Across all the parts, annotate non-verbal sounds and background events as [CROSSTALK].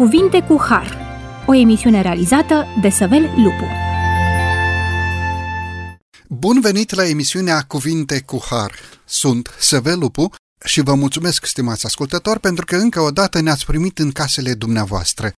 Cuvinte cu Har, o emisiune realizată de Săvel Lupu. Bun venit la emisiunea Cuvinte cu Har. Sunt Săvel Lupu și vă mulțumesc, stimați ascultători, pentru că încă o dată ne-ați primit în casele dumneavoastră.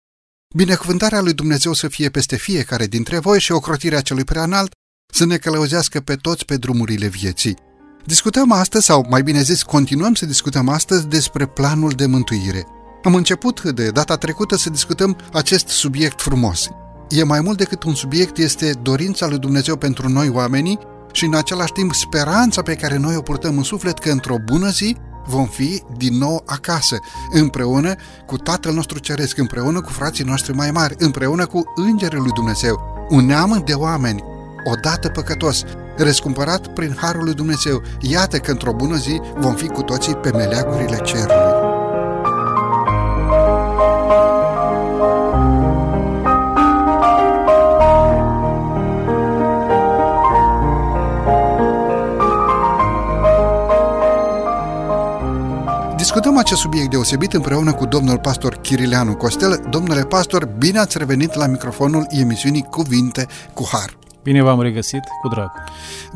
Binecuvântarea lui Dumnezeu să fie peste fiecare dintre voi și ocrotirea celui preanalt să ne călăuzească pe toți pe drumurile vieții. Discutăm astăzi, sau mai bine zis, continuăm să discutăm astăzi despre planul de mântuire. Am început de data trecută să discutăm acest subiect frumos. E mai mult decât un subiect, este dorința lui Dumnezeu pentru noi oamenii și în același timp speranța pe care noi o purtăm în suflet că într-o bună zi vom fi din nou acasă, împreună cu Tatăl nostru Ceresc, împreună cu frații noștri mai mari, împreună cu Îngerul lui Dumnezeu, un neam de oameni, odată păcătos, răscumpărat prin Harul lui Dumnezeu. Iată că într-o bună zi vom fi cu toții pe meleagurile cerului. Discutăm acest subiect deosebit împreună cu domnul pastor Chirileanu Costel. Domnule pastor, bine ați revenit la microfonul emisiunii Cuvinte cu Har. Bine v-am regăsit, cu drag.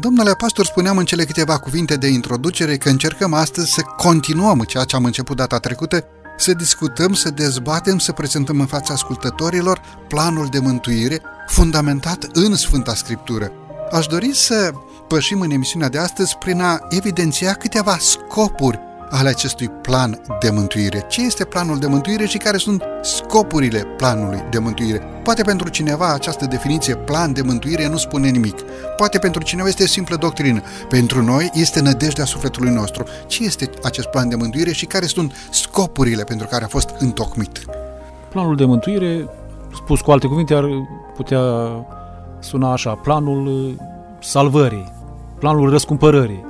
Domnule pastor, spuneam în cele câteva cuvinte de introducere că încercăm astăzi să continuăm ceea ce am început data trecută, să discutăm, să dezbatem, să prezentăm în fața ascultătorilor planul de mântuire fundamentat în Sfânta Scriptură. Aș dori să pășim în emisiunea de astăzi prin a evidenția câteva scopuri ale acestui plan de mântuire. Ce este planul de mântuire și care sunt scopurile planului de mântuire? Poate pentru cineva această definiție plan de mântuire nu spune nimic. Poate pentru cineva este simplă doctrină. Pentru noi este nădejdea sufletului nostru. Ce este acest plan de mântuire și care sunt scopurile pentru care a fost întocmit? Planul de mântuire, spus cu alte cuvinte, ar putea suna așa, planul salvării, planul răscumpărării.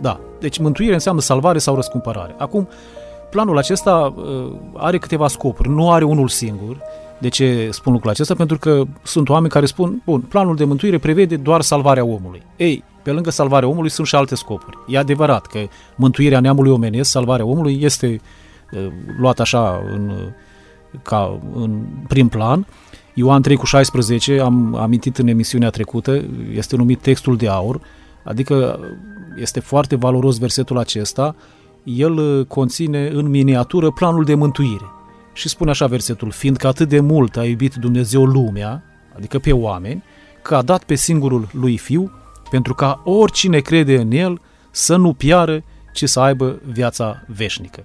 Da, deci mântuire înseamnă salvare sau răscumpărare. Acum, planul acesta uh, are câteva scopuri, nu are unul singur. De ce spun lucrul acesta? Pentru că sunt oameni care spun, bun, planul de mântuire prevede doar salvarea omului. Ei, pe lângă salvarea omului sunt și alte scopuri. E adevărat că mântuirea neamului omenesc, salvarea omului, este uh, luat așa în, ca în prim plan. Ioan 3 cu 16, am amintit în emisiunea trecută, este numit textul de aur, adică este foarte valoros versetul acesta, el uh, conține în miniatură planul de mântuire. Și spune așa versetul, fiindcă atât de mult a iubit Dumnezeu lumea, adică pe oameni, că a dat pe singurul lui Fiu, pentru ca oricine crede în El să nu piară, ci să aibă viața veșnică.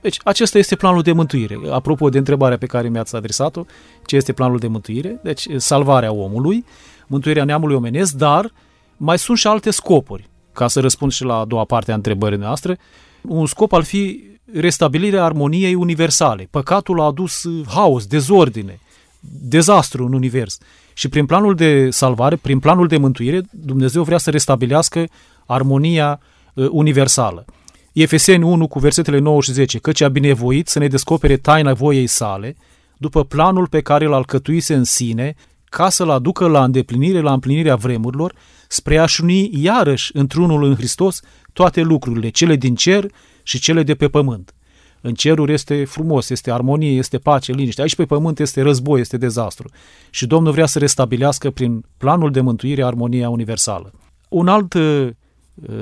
Deci, acesta este planul de mântuire. Apropo de întrebarea pe care mi-ați adresat-o, ce este planul de mântuire? Deci, salvarea omului, mântuirea neamului omenesc, dar mai sunt și alte scopuri ca să răspund și la a doua parte a întrebării noastre, un scop ar fi restabilirea armoniei universale. Păcatul a adus haos, dezordine, dezastru în univers. Și prin planul de salvare, prin planul de mântuire, Dumnezeu vrea să restabilească armonia uh, universală. Efeseni 1 cu versetele 9 și 10, căci a binevoit să ne descopere taina voiei sale, după planul pe care îl alcătuise în sine, ca să-l aducă la îndeplinire, la împlinirea vremurilor, spre a-și uni iarăși într-unul în Hristos toate lucrurile, cele din cer și cele de pe pământ. În ceruri este frumos, este armonie, este pace, liniște. Aici pe pământ este război, este dezastru. Și Domnul vrea să restabilească prin planul de mântuire armonia universală. Un alt uh,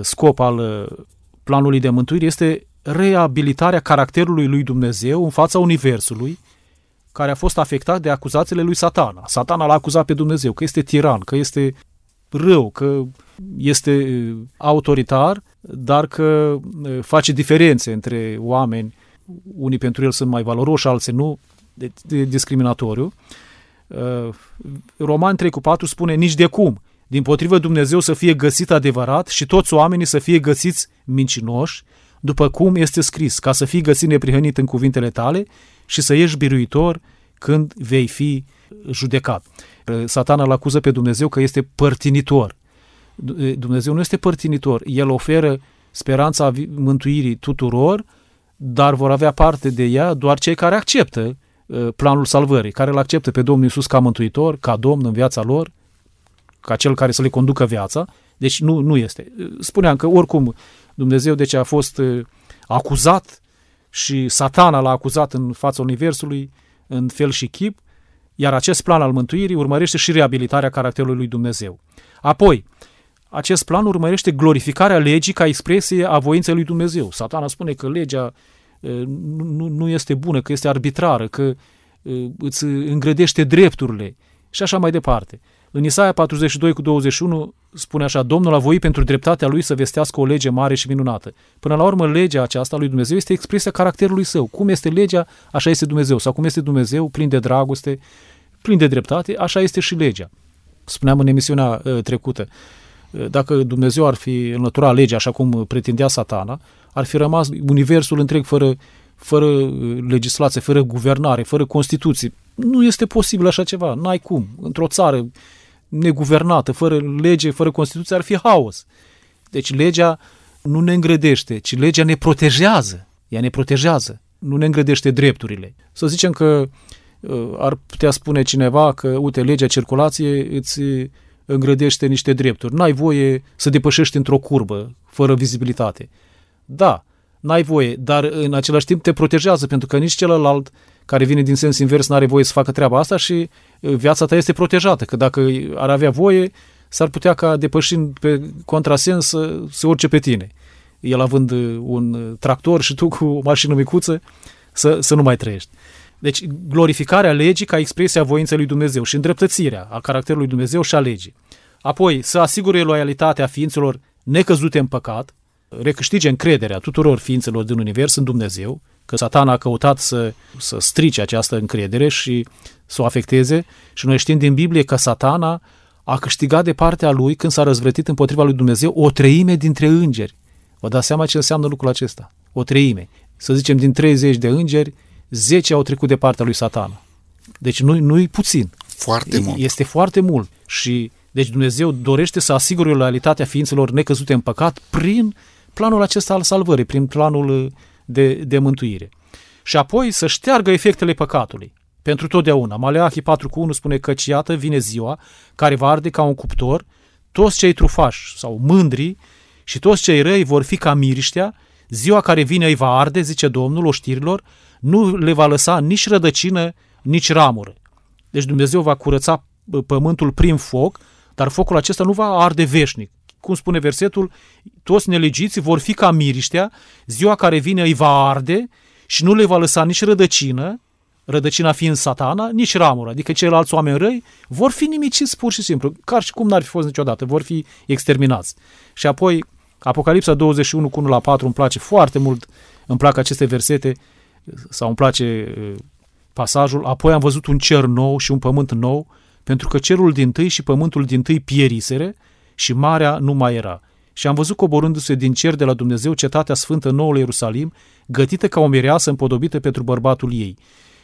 scop al uh, planului de mântuire este reabilitarea caracterului lui Dumnezeu în fața Universului, care a fost afectat de acuzațiile lui Satana. Satana l-a acuzat pe Dumnezeu că este tiran, că este rău, că este autoritar, dar că face diferențe între oameni. Unii pentru el sunt mai valoroși, alții nu, de, de discriminatoriu. Roman 3 cu 4 spune nici de cum. Din potrivă Dumnezeu să fie găsit adevărat și toți oamenii să fie găsiți mincinoși, după cum este scris, ca să fii găsit neprihănit în cuvintele tale și să ieși biruitor când vei fi judecat. Satana îl acuză pe Dumnezeu că este părtinitor. Dumnezeu nu este părtinitor. El oferă speranța mântuirii tuturor, dar vor avea parte de ea doar cei care acceptă planul salvării, care îl acceptă pe Domnul Iisus ca mântuitor, ca Domn în viața lor, ca cel care să le conducă viața. Deci nu, nu este. Spuneam că oricum Dumnezeu deci a fost acuzat și satana l-a acuzat în fața Universului în fel și chip, iar acest plan al mântuirii urmărește și reabilitarea caracterului lui Dumnezeu. Apoi, acest plan urmărește glorificarea legii ca expresie a voinței lui Dumnezeu. Satana spune că legea nu, nu este bună, că este arbitrară, că îți îngrădește drepturile și așa mai departe. În Isaia 42 cu 21 spune așa, Domnul a voit pentru dreptatea lui să vestească o lege mare și minunată. Până la urmă, legea aceasta lui Dumnezeu este expresia caracterului său. Cum este legea, așa este Dumnezeu. Sau cum este Dumnezeu, plin de dragoste, plin de dreptate, așa este și legea. Spuneam în emisiunea uh, trecută, uh, dacă Dumnezeu ar fi înlăturat legea așa cum pretindea satana, ar fi rămas universul întreg fără, fără uh, legislație, fără guvernare, fără Constituție. Nu este posibil așa ceva, n-ai cum. Într-o țară neguvernată, fără lege, fără Constituție, ar fi haos. Deci legea nu ne îngrădește, ci legea ne protejează. Ea ne protejează, nu ne îngrădește drepturile. Să zicem că uh, ar putea spune cineva că, uite, legea circulației îți îngrădește niște drepturi. N-ai voie să depășești într-o curbă, fără vizibilitate. Da, n-ai voie, dar în același timp te protejează, pentru că nici celălalt care vine din sens invers n-are voie să facă treaba asta și viața ta este protejată, că dacă ar avea voie, s-ar putea ca depășind pe contrasens să se urce pe tine. El având un tractor și tu cu o mașină micuță, să, să nu mai trăiești. Deci glorificarea legii ca expresia voinței lui Dumnezeu și îndreptățirea a caracterului Dumnezeu și a legii. Apoi să asigure loialitatea ființelor necăzute în păcat, recâștige încrederea tuturor ființelor din univers în Dumnezeu, că satana a căutat să, să strice această încredere și să o afecteze și noi știm din Biblie că satana a câștigat de partea lui când s-a răzvrătit împotriva lui Dumnezeu o treime dintre îngeri. Vă dați seama ce înseamnă lucrul acesta? O treime. Să zicem, din 30 de îngeri, 10 au trecut de partea lui satana. Deci nu, nu-i puțin. Foarte mult. Este foarte mult. Și deci Dumnezeu dorește să asigure loialitatea ființelor necăzute în păcat prin planul acesta al salvării, prin planul de, de mântuire. Și apoi să șteargă efectele păcatului. Pentru totdeauna. Maleahi 4 cu 1 spune că iată vine ziua care va arde ca un cuptor, toți cei trufași sau mândri și toți cei răi vor fi ca miriștea, ziua care vine îi va arde, zice Domnul oștirilor, nu le va lăsa nici rădăcină, nici ramură. Deci Dumnezeu va curăța pământul prin foc, dar focul acesta nu va arde veșnic, cum spune versetul, toți nelegiții vor fi ca miriștea, ziua care vine îi va arde și nu le va lăsa nici rădăcină, rădăcina fiind satana, nici ramură, adică ceilalți oameni răi vor fi nimiciți pur și simplu, ca și cum n-ar fi fost niciodată, vor fi exterminați. Și apoi, Apocalipsa 21 cu 1 la 4 îmi place foarte mult, îmi plac aceste versete, sau îmi place pasajul, apoi am văzut un cer nou și un pământ nou, pentru că cerul din tâi și pământul din tâi pierisere și marea nu mai era. Și am văzut coborându-se din cer de la Dumnezeu cetatea sfântă noului Ierusalim, gătită ca o mireasă împodobită pentru bărbatul ei.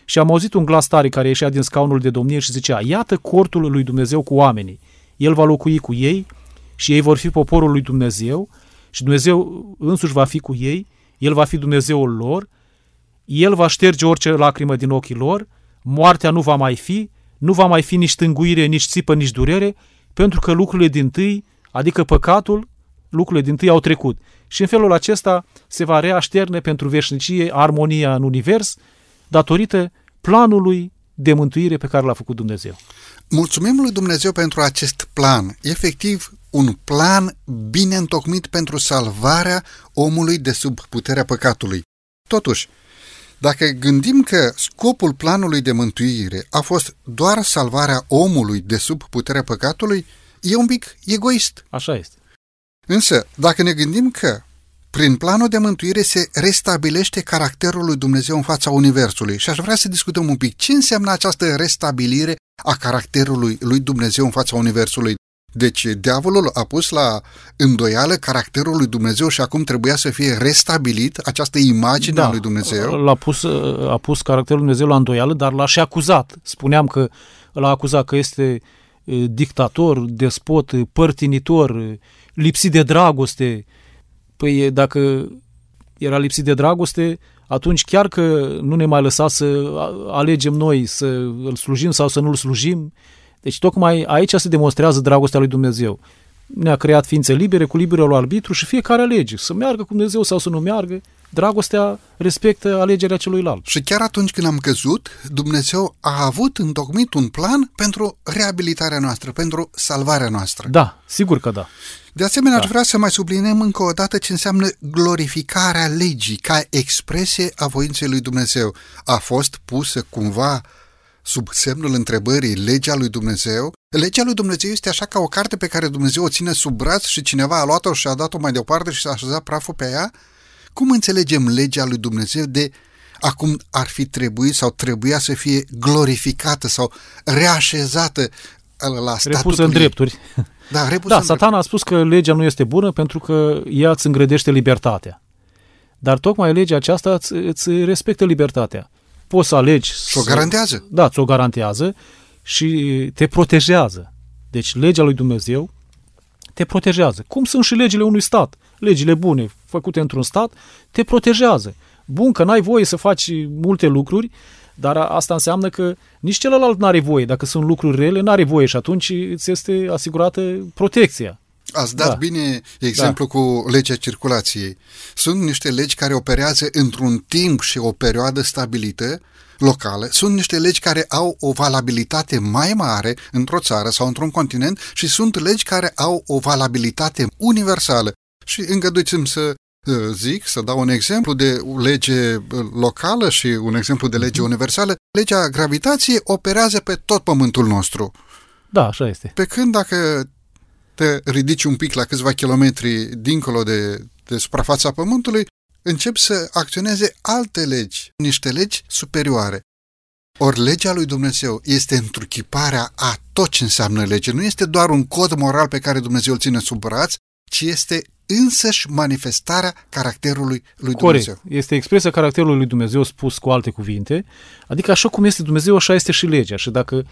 Și am auzit un glas tare care ieșea din scaunul de domnie și zicea, iată cortul lui Dumnezeu cu oamenii. El va locui cu ei și ei vor fi poporul lui Dumnezeu și Dumnezeu însuși va fi cu ei, El va fi Dumnezeul lor, El va șterge orice lacrimă din ochii lor, moartea nu va mai fi, nu va mai fi nici tânguire, nici țipă, nici durere, pentru că lucrurile din tâi, adică păcatul, lucrurile din tâi au trecut. Și în felul acesta se va reașterne pentru veșnicie armonia în univers, datorită planului de mântuire pe care l-a făcut Dumnezeu. Mulțumim lui Dumnezeu pentru acest plan. Efectiv, un plan bine întocmit pentru salvarea omului de sub puterea păcatului. Totuși, dacă gândim că scopul planului de mântuire a fost doar salvarea omului de sub puterea păcatului, e un pic egoist. Așa este. Însă, dacă ne gândim că prin planul de mântuire se restabilește caracterul lui Dumnezeu în fața Universului și aș vrea să discutăm un pic ce înseamnă această restabilire a caracterului lui Dumnezeu în fața Universului. Deci diavolul a pus la îndoială caracterul lui Dumnezeu și acum trebuia să fie restabilit această imagine da, a lui Dumnezeu. L-a pus, a pus caracterul lui Dumnezeu la îndoială, dar l-a și acuzat. Spuneam că l-a acuzat că este dictator, despot, părtinitor, lipsit de dragoste. Păi dacă era lipsit de dragoste, atunci chiar că nu ne mai lăsa să alegem noi să îl slujim sau să nu îl slujim, deci tocmai aici se demonstrează dragostea lui Dumnezeu. Ne-a creat ființe libere cu liberul arbitru și fiecare alege să meargă cu Dumnezeu sau să nu meargă. dragostea respectă alegerea celuilalt. Și chiar atunci când am căzut, Dumnezeu a avut întocmit un plan pentru reabilitarea noastră, pentru salvarea noastră. Da, sigur că da. De asemenea, Da. aș vrea să mai subliniem încă o dată ce înseamnă glorificarea legii ca expresie a voinței lui Dumnezeu. A fost pusă cumva sub semnul întrebării legea lui Dumnezeu? Legea lui Dumnezeu este așa ca o carte pe care Dumnezeu o ține sub braț și cineva a luat-o și a dat-o mai departe și s-a așezat praful pe ea? Cum înțelegem legea lui Dumnezeu de acum ar fi trebuit sau trebuia să fie glorificată sau reașezată la statutul Repusă în ei? drepturi. Da, repusă [LAUGHS] Da, în satana a spus că legea nu este bună pentru că ea îți îngrădește libertatea. Dar tocmai legea aceasta îți, îți respectă libertatea. Poți să alegi... Și o să- garantează. Da, ți-o garantează și te protejează. Deci legea lui Dumnezeu te protejează. Cum sunt și legile unui stat. Legile bune făcute într-un stat te protejează. Bun, că n-ai voie să faci multe lucruri, dar a- asta înseamnă că nici celălalt n-are voie. Dacă sunt lucruri rele, n-are voie și atunci îți este asigurată protecția. Ați dat Da. bine exemplu cu legea circulației. Sunt niște legi care operează într-un timp și o perioadă stabilită, locală. Sunt niște legi care au o valabilitate mai mare într-o țară sau într-un continent și sunt legi care au o valabilitate universală. Și îngăduiți-mi să uh, zic, să dau un exemplu de lege uh, locală și un exemplu de lege universală. Legea gravitației operează pe tot pământul nostru. Da, așa este. Pe când dacă te ridici un pic la câțiva kilometri dincolo de, de suprafața Pământului, încep să acționeze alte legi, niște legi superioare. Ori legea lui Dumnezeu este întruchiparea a tot ce înseamnă lege. Nu este doar un cod moral pe care Dumnezeu îl ține sub braț, ci este însăși manifestarea caracterului lui Corect. Dumnezeu. Este expresia caracterului lui Dumnezeu spus cu alte cuvinte. Adică așa cum este Dumnezeu, așa este și legea. Și dacă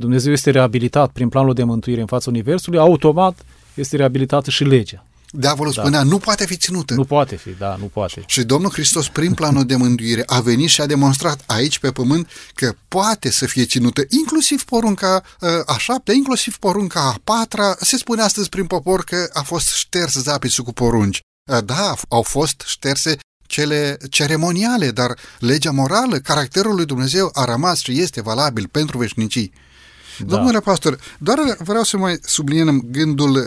Dumnezeu este reabilitat prin planul de mântuire în fața Universului, automat este reabilitată și legea. Diavolul Da. spunea, nu poate fi ținută. Nu poate fi, da, nu poate. Și Domnul Hristos, prin planul de mântuire, a venit și a demonstrat aici pe pământ că poate să fie ținută, inclusiv porunca uh, a șaptea, inclusiv porunca a patra. Se spune astăzi prin popor că a fost șters zapisul cu porunci. Uh, Da, au fost șterse cele ceremoniale, dar legea morală, caracterul lui Dumnezeu a rămas și este valabil pentru veșnicii. Da. Domnule pastor, doar vreau să mai subliniem gândul uh,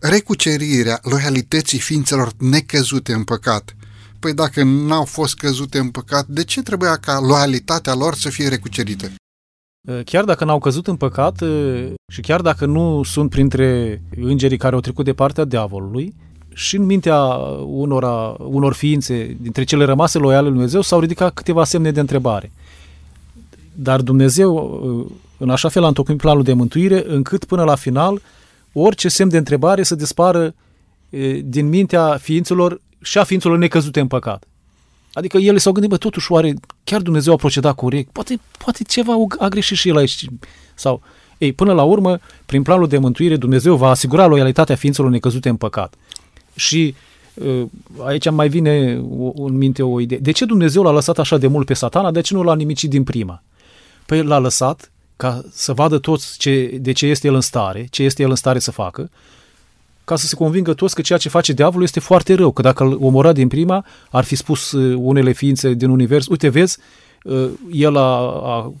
recucerirea loialității ființelor necăzute în păcat. Păi dacă n-au fost căzute în păcat, de ce trebuia ca loialitatea lor să fie recucerită? Chiar dacă n-au căzut în păcat uh, și chiar dacă nu sunt printre îngerii care au trecut de partea diavolului, și în mintea unora, unor ființe, dintre cele rămase loiale lui Dumnezeu, s-au ridicat câteva semne de întrebare. Dar Dumnezeu, uh, în așa fel, a întocmit planul de mântuire, încât până la final, orice semn de întrebare să dispară uh, din mintea ființelor și a ființelor necăzute în păcat. Adică ele s-au gândit, bă, totuși, oare chiar Dumnezeu a procedat corect? Poate, poate ceva a greșit și el aici. Sau, ei, până la urmă, prin planul de mântuire, Dumnezeu va asigura loialitatea ființelor necăzute în păcat. Și uh, aici mai vine o- în minte o idee. De ce Dumnezeu l-a lăsat așa de mult pe satana? De ce nu l-a nimicit din prima? Păi l-a lăsat ca să vadă toți ce, de ce este el în stare, ce este el în stare să facă, ca să se convingă toți că ceea ce face diavolul este foarte rău, că dacă îl omora din prima, ar fi spus uh, unele ființe din univers, uite, vezi, uh, el a, a,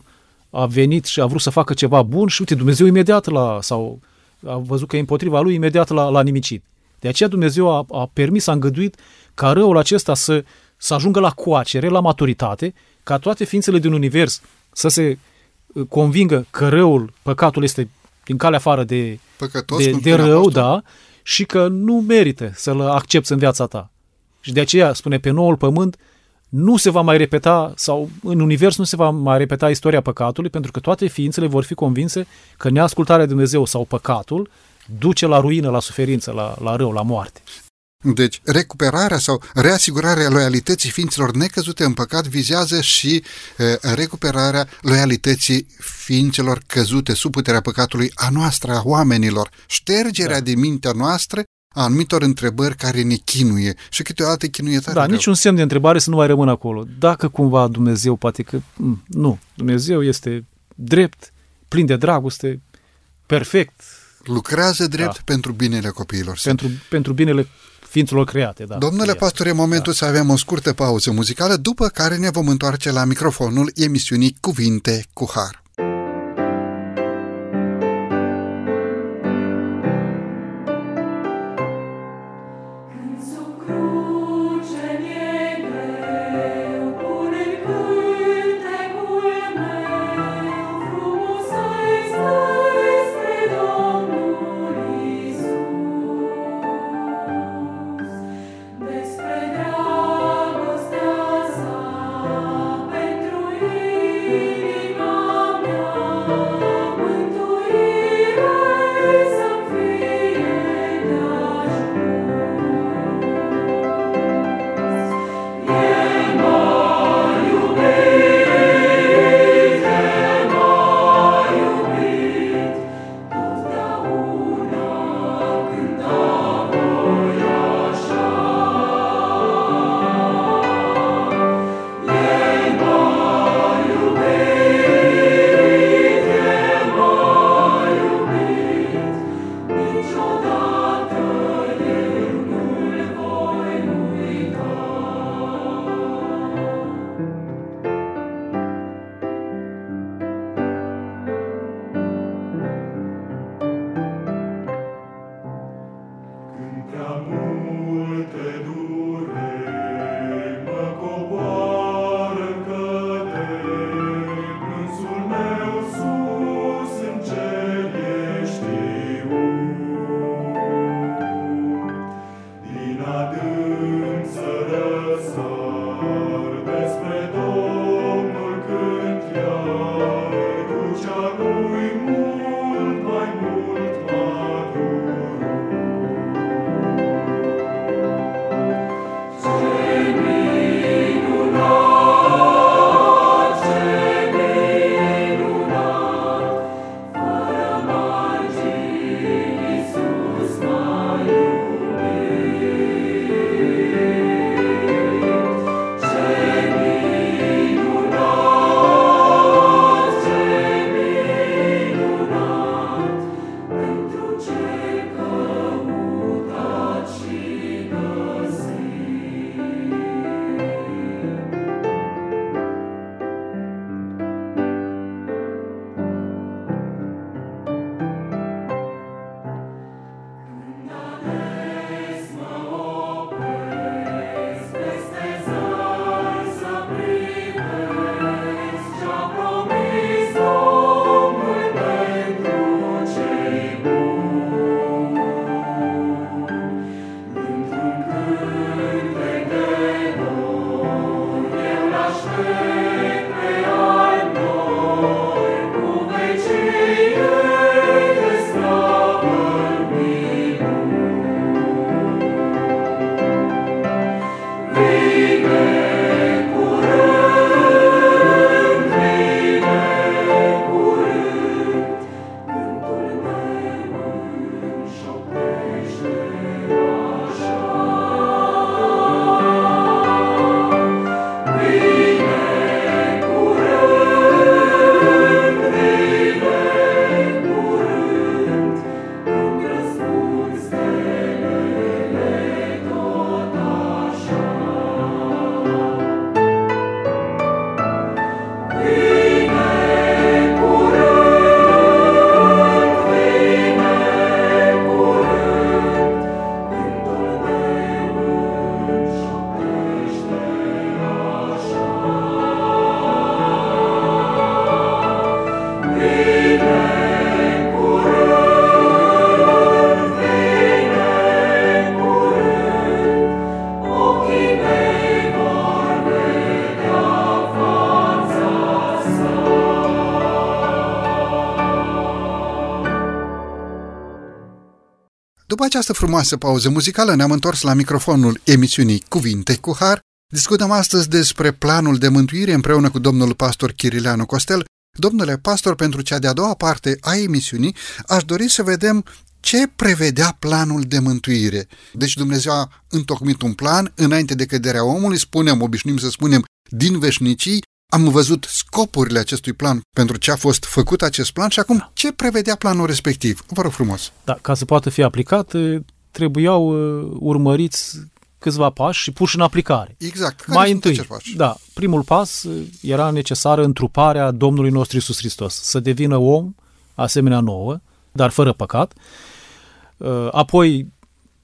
a venit și a vrut să facă ceva bun și uite, Dumnezeu imediat la, sau a văzut că e împotriva lui, imediat l-a, l-a nimicit. De aceea Dumnezeu a, a permis, a îngăduit ca răul acesta să, să ajungă la coacere, la maturitate, ca toate ființele din univers să se uh, convingă că răul, păcatul este din calea afară de, Păcătos, de, cum de spune rău, apostolul? da, și că nu merită să-l accepti în viața ta. Și de aceea, spune, pe noul pământ nu se va mai repeta, sau în univers nu se va mai repeta istoria păcatului, pentru că toate ființele vor fi convinse că neascultarea de Dumnezeu sau păcatul duce la ruină, la suferință, la, la rău, la moarte. Deci, recuperarea sau reasigurarea loialității ființelor necăzute în păcat vizează și e, recuperarea loialității ființelor căzute sub puterea păcatului a noastră, a oamenilor. Ștergerea Da. din mintea noastră a anumitor întrebări care ne chinuie și câteodată chinuie tare Da, rău. niciun semn de întrebare să nu mai rămână acolo. Dacă cumva Dumnezeu, poate că... m, Nu, Dumnezeu este drept, plin de dragoste, perfect, Lucrează drept Da. pentru binele copiilor săi. pentru, pentru binele ființelor create. Da, Domnule pastor, e momentul da. să avem o scurtă pauză muzicală, după care ne vom întoarce la microfonul emisiunii Cuvinte cu Har. După această frumoasă pauză muzicală ne-am întors la microfonul emisiunii Cuvinte cu Har. Discutăm astăzi despre planul de mântuire împreună cu domnul pastor Chirileanu Costel. Domnule pastor, pentru cea de-a doua parte a emisiunii, aș dori să vedem ce prevedea planul de mântuire. Deci Dumnezeu a întocmit un plan înainte de căderea omului, spunem, obișnuim să spunem, din veșnicii, am văzut scopurile acestui plan pentru ce a fost făcut acest plan și acum ce prevedea planul respectiv. Vă rog frumos. Da, ca să poată fi aplicat, trebuiau uh, urmăriți câțiva pași și puși în aplicare. Exact. Care Mai sunt întâi, pași? da, primul pas uh, era necesară întruparea Domnului nostru Isus Hristos, să devină om asemenea nouă, dar fără păcat. Uh, apoi,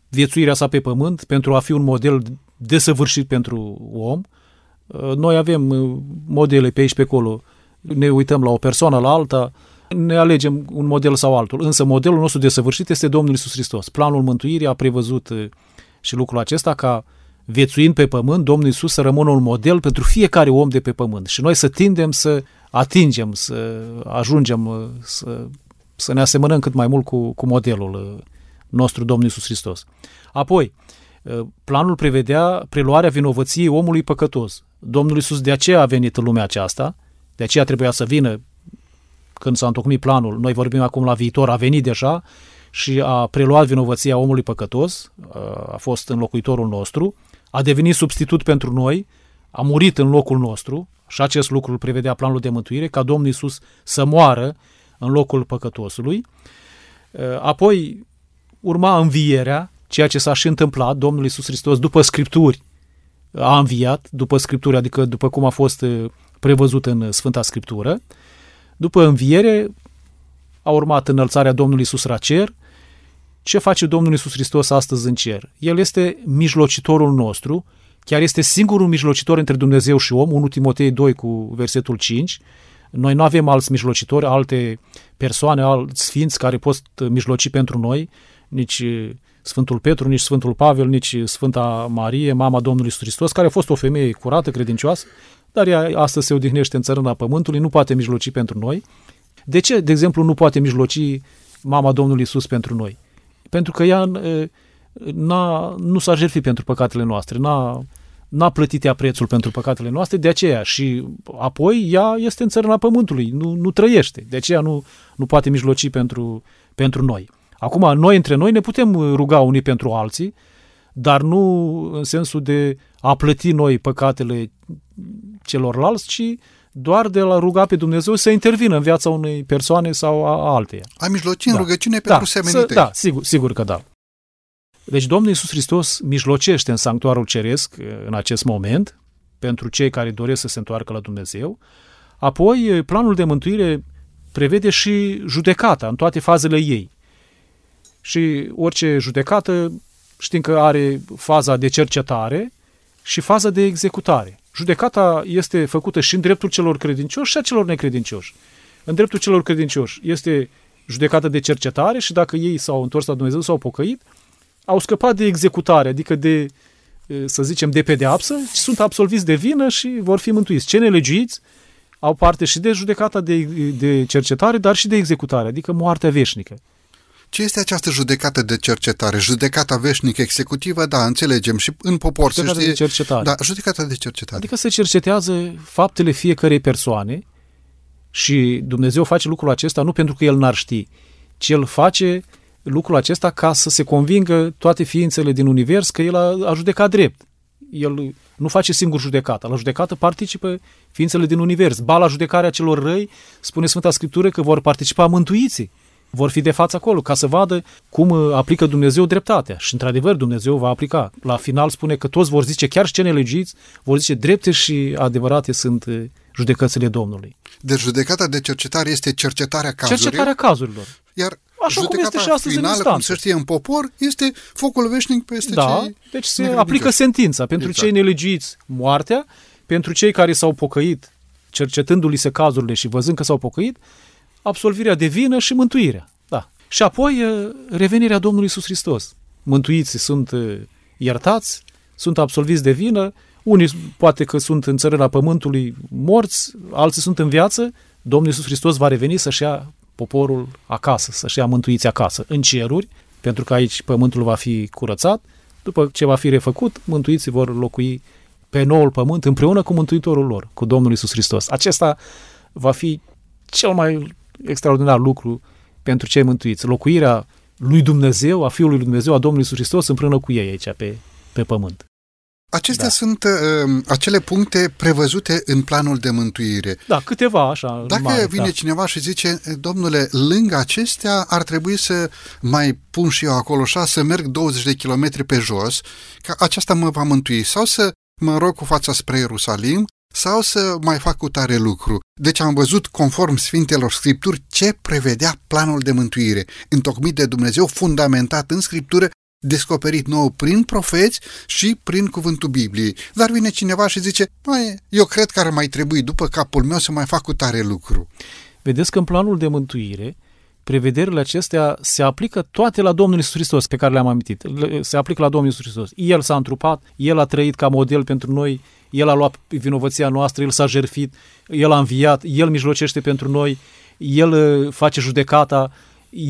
viețuirea sa pe pământ pentru a fi un model desăvârșit pentru om. Uh, noi avem modele pe aici pe acolo, ne uităm la o persoană, la alta, ne alegem un model sau altul, însă modelul nostru desăvârșit este Domnul Isus Hristos. Planul mântuirii a prevăzut și lucrul acesta ca viețuind pe pământ, Domnul Isus să rămână un model pentru fiecare om de pe pământ și noi să tindem să atingem, să ajungem, să, să ne asemănăm cât mai mult cu, cu modelul nostru, Domnul Isus Hristos. Apoi, planul prevedea preluarea vinovăției omului păcătos. Domnul Isus de aceea a venit în lumea aceasta, de aceea trebuia să vină când s-a întocmit planul, noi vorbim acum la viitor, a venit deja și a preluat vinovăția omului păcătos, a fost înlocuitorul nostru, a devenit substitut pentru noi, a murit în locul nostru și acest lucru îl prevedea planul de mântuire, ca Domnul Iisus să moară în locul păcătosului. Apoi urma învierea, ceea ce s-a și întâmplat, Domnul Iisus Hristos după Scripturi a înviat, după Scripturi, adică după cum a fost prevăzut în Sfânta Scriptură. După înviere a urmat înălțarea Domnului Iisus la cer. Ce face Domnul Iisus Hristos astăzi în cer? El este mijlocitorul nostru, chiar este singurul mijlocitor între Dumnezeu și om, 1 Timotei 2 cu versetul 5. Noi nu avem alți mijlocitori, alte persoane, alți sfinți care pot mijloci pentru noi, nici Sfântul Petru, nici Sfântul Pavel, nici Sfânta Marie, mama Domnului Iisus Hristos, care a fost o femeie curată, credincioasă, dar ea astăzi se odihnește în țărâna pământului, nu poate mijloci pentru noi. De ce, de exemplu, nu poate mijloci mama Domnului Isus pentru noi? Pentru că ea n-a, nu s-a jertfit pentru păcatele noastre, n-a, n-a plătit ea prețul pentru păcatele noastre, de aceea și apoi ea este în țărâna pământului, nu, nu trăiește, de aceea nu, nu poate mijloci pentru, pentru noi. Acum, noi între noi ne putem ruga unii pentru alții, dar nu în sensul de a plăti noi păcatele celorlalți, ci doar de la ruga pe Dumnezeu să intervină în viața unei persoane sau a alteia. A mijloci în da. rugăciune pentru da, semenii să, Da, sigur, sigur că da. Deci Domnul Iisus Hristos mijlocește în sanctuarul ceresc în acest moment pentru cei care doresc să se întoarcă la Dumnezeu. Apoi, planul de mântuire prevede și judecata în toate fazele ei. Și orice judecată știm că are faza de cercetare și faza de executare. Judecata este făcută și în dreptul celor credincioși și a celor necredincioși. În dreptul celor credincioși este judecată de cercetare și dacă ei s-au întors la Dumnezeu, s-au pocăit, au scăpat de executare, adică de, să zicem, de pedeapsă, și sunt absolviți de vină și vor fi mântuiți. Ce nelegiuiți au parte și de judecata de, de cercetare, dar și de executare, adică moartea veșnică. Ce este această judecată de cercetare? Judecata veșnică executivă, da, înțelegem, și în popor judecata se știe... de cercetare. Da, judecata de cercetare. Adică se cercetează faptele fiecarei persoane și Dumnezeu face lucrul acesta nu pentru că El n-ar ști, ci El face lucrul acesta ca să se convingă toate ființele din univers că El a, a judecat drept. El nu face singur judecata. La judecată participă ființele din univers. Ba la judecarea celor răi, spune Sfânta Scriptură că vor participa mântuiții vor fi de față acolo ca să vadă cum uh, aplică Dumnezeu dreptatea. Și într-adevăr Dumnezeu va aplica. La final spune că toți vor zice, chiar și cei nelegiți, vor zice drepte și adevărate sunt uh, judecățile Domnului. Deci judecata de cercetare este cercetarea cazurilor. Cercetarea cazurilor. Iar Așa cum este și astăzi finală, în cum se știe în popor, este focul veșnic peste da, cei deci se aplică sentința. Pentru exact. cei nelegiți, moartea. Pentru cei care s-au pocăit, cercetându-li se cazurile și văzând că s-au pocăit, absolvirea de vină și mântuirea. Da. Și apoi revenirea Domnului Isus Hristos. Mântuiții sunt iertați, sunt absolviți de vină, unii poate că sunt în țărâna pământului morți, alții sunt în viață, Domnul Iisus Hristos va reveni să-și ia poporul acasă, să-și ia mântuiți acasă, în ceruri, pentru că aici pământul va fi curățat, după ce va fi refăcut, mântuiții vor locui pe noul pământ împreună cu Mântuitorul lor, cu Domnul Iisus Hristos. Acesta va fi cel mai extraordinar lucru pentru cei mântuiți. Locuirea lui Dumnezeu, a Fiului lui Dumnezeu, a Domnului Iisus Hristos împreună cu ei aici pe, pe pământ. Acestea Da. sunt uh, acele puncte prevăzute în planul de mântuire. Da, câteva așa. Dacă mari, vine da. cineva și zice, domnule, lângă acestea ar trebui să mai pun și eu acolo așa, să merg 20 de kilometri pe jos, că aceasta mă va mântui, sau să mă rog cu fața spre Ierusalim, sau să mai fac cu tare lucru. Deci am văzut, conform Sfintelor Scripturi, ce prevedea planul de mântuire, întocmit de Dumnezeu, fundamentat în Scriptură, descoperit nou prin profeți și prin cuvântul Bibliei. Dar vine cineva și zice, mai, eu cred că ar mai trebui după capul meu să mai fac cu tare lucru. Vedeți că în planul de mântuire, prevederile acestea se aplică toate la Domnul Iisus Hristos, pe care le-am amintit. Le- Se aplică la Domnul Iisus Hristos. El s-a întrupat, El a trăit ca model pentru noi, El a luat vinovăția noastră, El s-a jertfit, El a înviat, El mijlocește pentru noi, El uh, face judecata,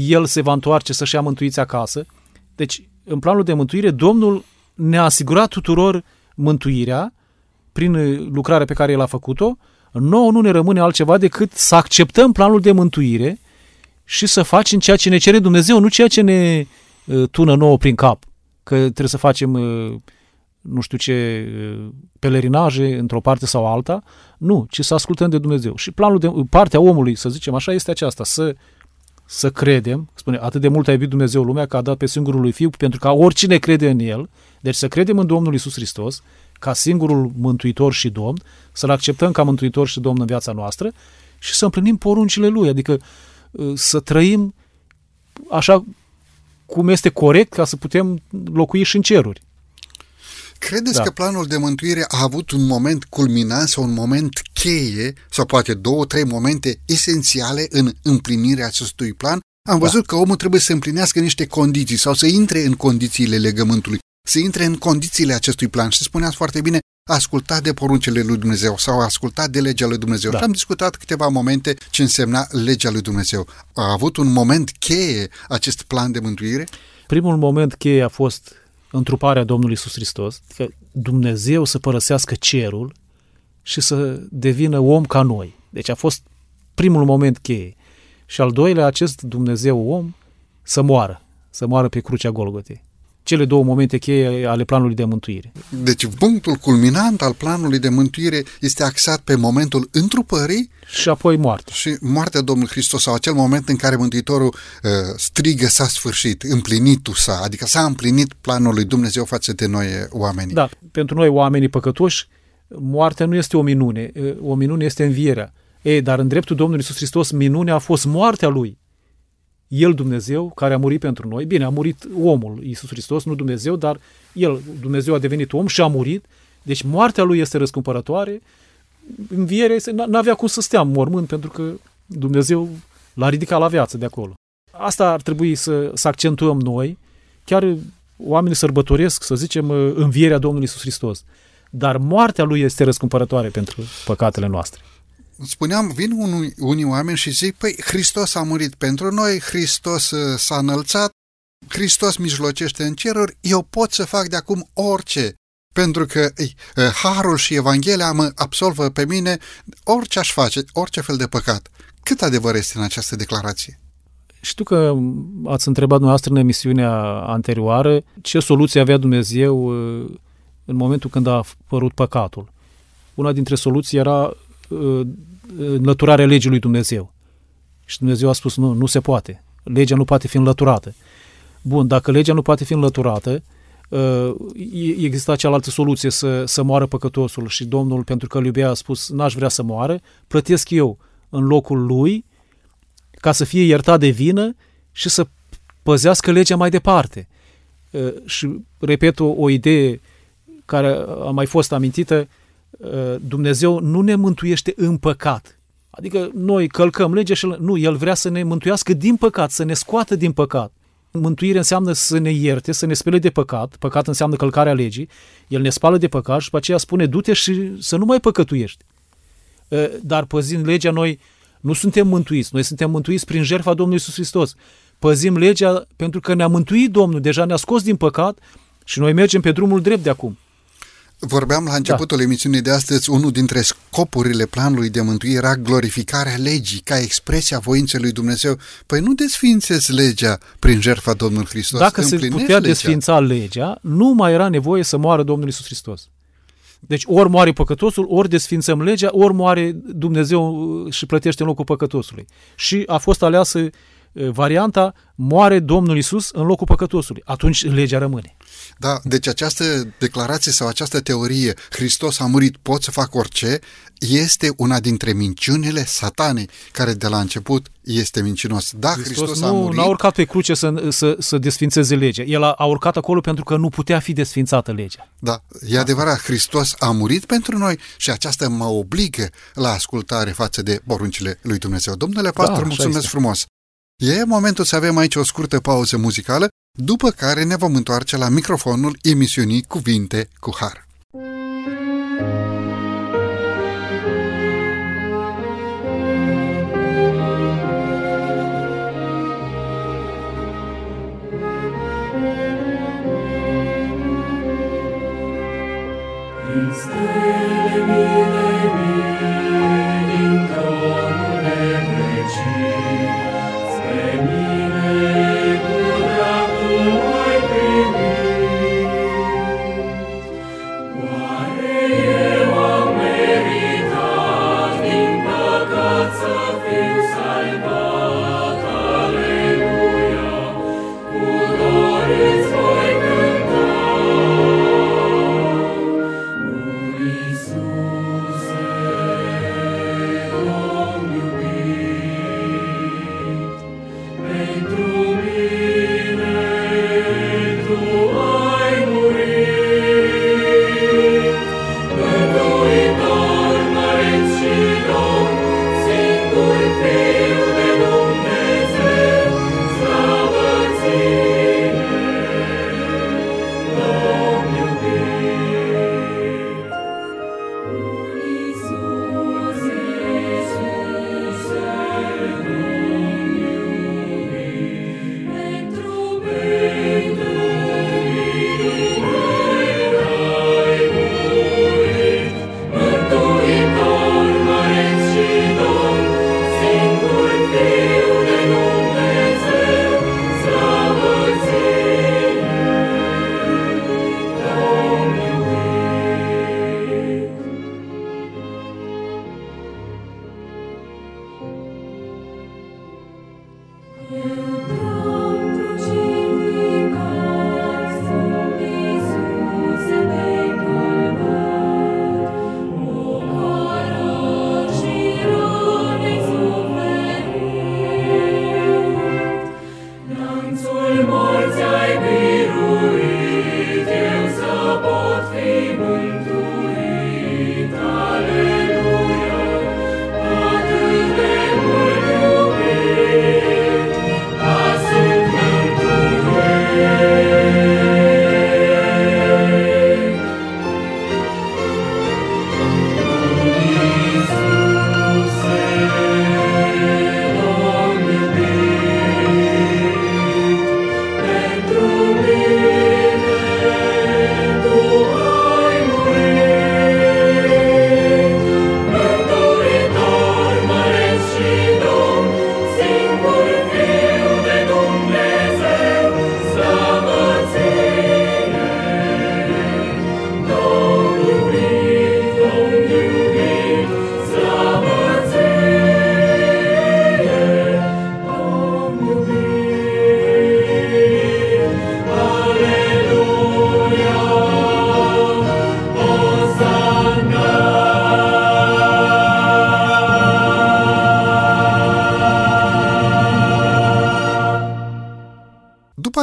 El se va întoarce să-și ia mântuiți acasă. Deci, în planul de mântuire, Domnul ne-a asigurat tuturor mântuirea prin uh, lucrarea pe care El a făcut-o, nouă nu ne rămâne altceva decât să acceptăm planul de mântuire și să facem ceea ce ne cere Dumnezeu, nu ceea ce ne uh, tună nouă prin cap. Că trebuie să facem uh, nu știu ce uh, pelerinaje într-o parte sau alta, nu, ci să ascultăm de Dumnezeu. Și planul de partea omului, să zicem așa, este aceasta, să să credem, spune, atât de mult a iubit Dumnezeu lumea că a dat pe singurul lui Fiu, pentru ca oricine crede în El, deci să credem în Domnul Isus Hristos, ca singurul mântuitor și Domn, să-L acceptăm ca mântuitor și Domn în viața noastră și să împlinim poruncile Lui, adică uh, să trăim așa cum este corect ca să putem locui și în ceruri. Credeți Da. că planul de mântuire a avut un moment culminant sau un moment cheie, sau poate două, trei momente esențiale în împlinirea acestui plan? Am văzut că omul trebuie să împlinească niște condiții sau să intre în condițiile legământului, să intre în condițiile acestui plan. Și spuneați foarte bine, a ascultat de poruncile lui Dumnezeu sau a ascultat de legea lui Dumnezeu. Da. Și am discutat câteva momente ce însemna legea lui Dumnezeu. A avut un moment cheie acest plan de mântuire? Primul moment cheie a fost întruparea Domnului Isus Hristos, că Dumnezeu să părăsească cerul și să devină om ca noi. Deci a fost primul moment cheie. Și al doilea, acest Dumnezeu om să moară, să moară pe crucea Golgotei. Cele două momente cheie ale planului de mântuire. Deci punctul culminant al planului de mântuire este axat pe momentul întrupării Și apoi moarte. și moartea Domnului Hristos sau acel moment în care Mântuitorul uh, strigă s-a sfârșit, împlinitul sa, adică s-a împlinit planul lui Dumnezeu față de noi uh, oamenii. Da, pentru noi oamenii păcătoși, moartea nu este o minune, o minune este învierea. Ei, dar în dreptul Domnului Isus Hristos, minunea a fost moartea Lui. El, Dumnezeu, care a murit pentru noi, bine, a murit omul, Isus Hristos, nu Dumnezeu, dar El, Dumnezeu, a devenit om și a murit, deci moartea Lui este răscumpărătoare, învierea este, n-avea cum să stea în mormânt, pentru că Dumnezeu l-a ridicat la viață de acolo. Asta ar trebui să, să accentuăm noi, chiar oamenii sărbătoresc, să zicem, învierea Domnului Isus Hristos. Dar moartea Lui este răscumpărătoare pentru păcatele noastre. Spuneam, vin unui, unii oameni și zic, păi Hristos a murit pentru noi, Hristos uh, s-a înălțat, Hristos mijlocește în ceruri, eu pot să fac de acum orice, pentru că ei, uh, Harul și Evanghelia mă absolvă pe mine orice aș face, orice fel de păcat. Cât adevăr este în această declarație? Știu că ați întrebat dumneavoastră în emisiunea anterioară ce soluție avea Dumnezeu uh, în momentul când a apărut păcatul. Una dintre soluții era uh, înlăturarea legii lui Dumnezeu. Și Dumnezeu a spus, nu, nu se poate. Legea nu poate fi înlăturată. Bun, dacă legea nu poate fi înlăturată, uh, exista cealaltă soluție să, să moară păcătosul și Domnul, pentru că îl iubea, a spus, n-aș vrea să moară, plătesc eu în locul lui ca să fie iertat de vină și să păzească legea mai departe. Uh, Și, repet, o, o idee care a mai fost amintită, uh, Dumnezeu nu ne mântuiește în păcat. Adică noi călcăm legea și nu, El vrea să ne mântuiască din păcat, să ne scoată din păcat. Mântuire înseamnă să ne ierte, să ne spele de păcat. Păcat înseamnă călcarea legii. El ne spală de păcat și după aceea spune du-te și să nu mai păcătuiești. Uh, Dar păzind legea, noi nu suntem mântuiți. Noi suntem mântuiți prin jertfa Domnului Isus Hristos. Păzim legea pentru că ne-a mântuit Domnul, deja ne-a scos din păcat și noi mergem pe drumul drept de acum. Vorbeam la începutul da. emisiunii de astăzi, unul dintre scopurile planului de mântuire era glorificarea legii ca expresia voinței lui Dumnezeu. Păi nu desfințezi legea prin jertfa Domnului Hristos. Dacă se putea legea. desfința legea, nu mai era nevoie să moară Domnul Isus Hristos. Deci ori moare păcătosul, ori desfințăm legea, ori moare Dumnezeu și plătește în locul păcătosului. Și a fost aleasă varianta moare Domnul Isus în locul păcătosului. Atunci legea rămâne. Da, deci această declarație sau această teorie, Hristos a murit, pot să fac orice, este una dintre minciunile satanei, care de la început este mincinos. Da, Hristos, Hristos nu, a murit... Nu a urcat pe cruce să, să, să desfințeze legea. El a, a urcat acolo pentru că nu putea fi desfințată legea. Da, e adevărat, Hristos a murit pentru noi și aceasta mă obligă la ascultare față de poruncile lui Dumnezeu. Domnule pastor, da, mulțumesc este. frumos! E momentul să avem aici o scurtă pauză muzicală, după care ne vom întoarce la microfonul emisiunii Cuvinte cu Har.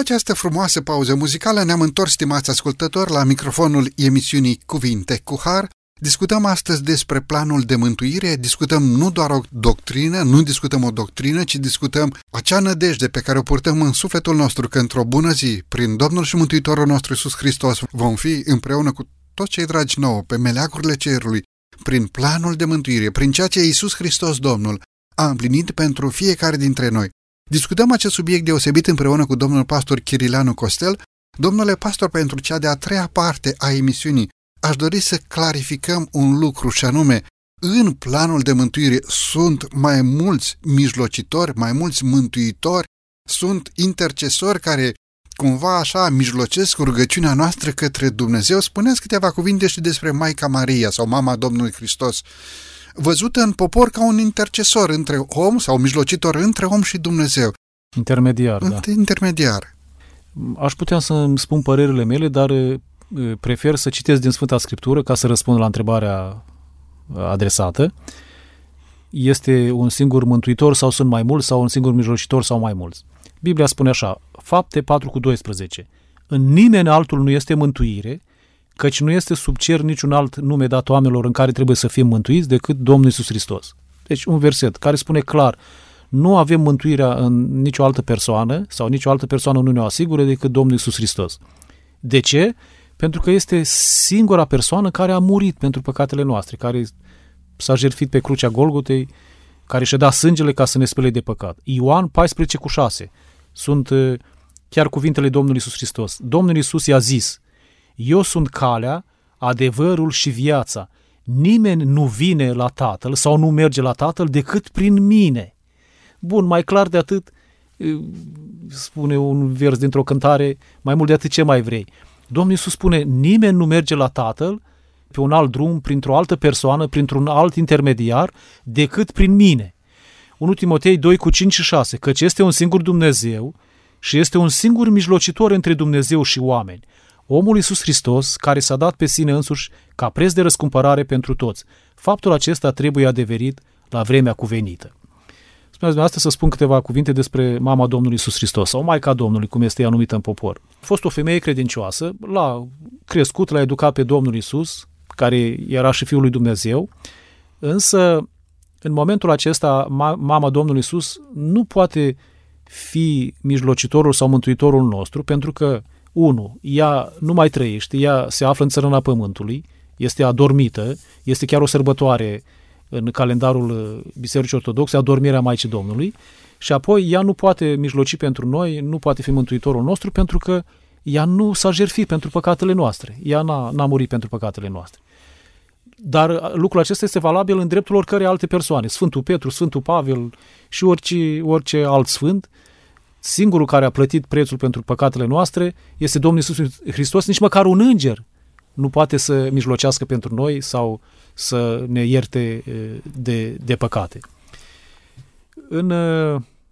Această frumoasă pauză muzicală ne-am întors, stimați ascultători, la microfonul emisiunii Cuvinte cu Har. Discutăm astăzi despre planul de mântuire, discutăm nu doar o doctrină, nu discutăm o doctrină, ci discutăm acea nădejde pe care o purtăm în sufletul nostru că într-o bună zi, prin Domnul și Mântuitorul nostru Iisus Hristos, vom fi împreună cu toți cei dragi nouă, pe meleagurile cerului, prin planul de mântuire, prin ceea ce Iisus Hristos Domnul a împlinit pentru fiecare dintre noi. Discutăm acest subiect deosebit împreună cu domnul pastor Chirilanu Costel. Domnule pastor, pentru cea de-a treia parte a emisiunii, aș dori să clarificăm un lucru și anume, în planul de mântuire sunt mai mulți mijlocitori, mai mulți mântuitori, sunt intercesori care cumva așa mijlocesc rugăciunea noastră către Dumnezeu. Spuneți câteva cuvinte și despre Maica Maria sau Mama Domnului Hristos, văzută în popor ca un intercesor între om sau mijlocitor între om și Dumnezeu. Intermediar, da. Intermediar. Aș putea să îmi spun părerile mele, dar prefer să citesc din Sfânta Scriptură ca să răspund la întrebarea adresată. Este un singur mântuitor sau sunt mai mulți sau un singur mijlocitor sau mai mulți. Biblia spune așa, fapte 4 cu 12. În nimeni altul nu este mântuire, căci nu este sub cer niciun alt nume dat oamenilor în care trebuie să fim mântuiți decât Domnul Isus Hristos. Deci un verset care spune clar, nu avem mântuirea în nicio altă persoană sau nicio altă persoană nu ne-o asigură decât Domnul Isus Hristos. De ce? Pentru că este singura persoană care a murit pentru păcatele noastre, care s-a jertfit pe crucea Golgotei, care și-a dat sângele ca să ne spele de păcat. Ioan 14 cu 6 sunt uh, chiar cuvintele Domnului Isus Hristos. Domnul Isus i-a zis, eu sunt calea, adevărul și viața. Nimeni nu vine la Tatăl sau nu merge la Tatăl decât prin mine. Bun, mai clar de atât, uh, spune un vers dintr-o cântare, mai mult de atât ce mai vrei. Domnul Iisus spune, nimeni nu merge la Tatăl pe un alt drum, printr-o altă persoană, printr-un alt intermediar, decât prin mine. 1 Timotei 2 cu 5 și 6, căci este un singur Dumnezeu și este un singur mijlocitor între Dumnezeu și oameni, omul Iisus Hristos, care s-a dat pe sine însuși ca preț de răscumpărare pentru toți. Faptul acesta trebuie adeverit la vremea cuvenită. Spuneți dumneavoastră să spun câteva cuvinte despre mama Domnului Iisus Hristos sau Maica Domnului, cum este ea numită în popor. A fost o femeie credincioasă, l-a crescut, l-a educat pe Domnul Iisus, care era și Fiul lui Dumnezeu, însă în momentul acesta mama Domnului Iisus nu poate fi mijlocitorul sau mântuitorul nostru, pentru că, unu, ea nu mai trăiește, ea se află în țărâna pământului, este adormită, este chiar o sărbătoare în calendarul uh, Bisericii Ortodoxe, adormirea Maicii Domnului, și apoi ea nu poate mijloci pentru noi, nu poate fi mântuitorul nostru, pentru că ea nu s-a jertfit pentru păcatele noastre. Ea n-a, n-a murit pentru păcatele noastre. Dar uh, lucrul acesta este valabil în dreptul oricărei alte persoane. Sfântul Petru, Sfântul Pavel și orice, orice alt sfânt, singurul care a plătit prețul pentru păcatele noastre este Domnul Iisus Hristos, nici măcar un înger nu poate să mijlocească pentru noi sau să ne ierte de, de păcate. În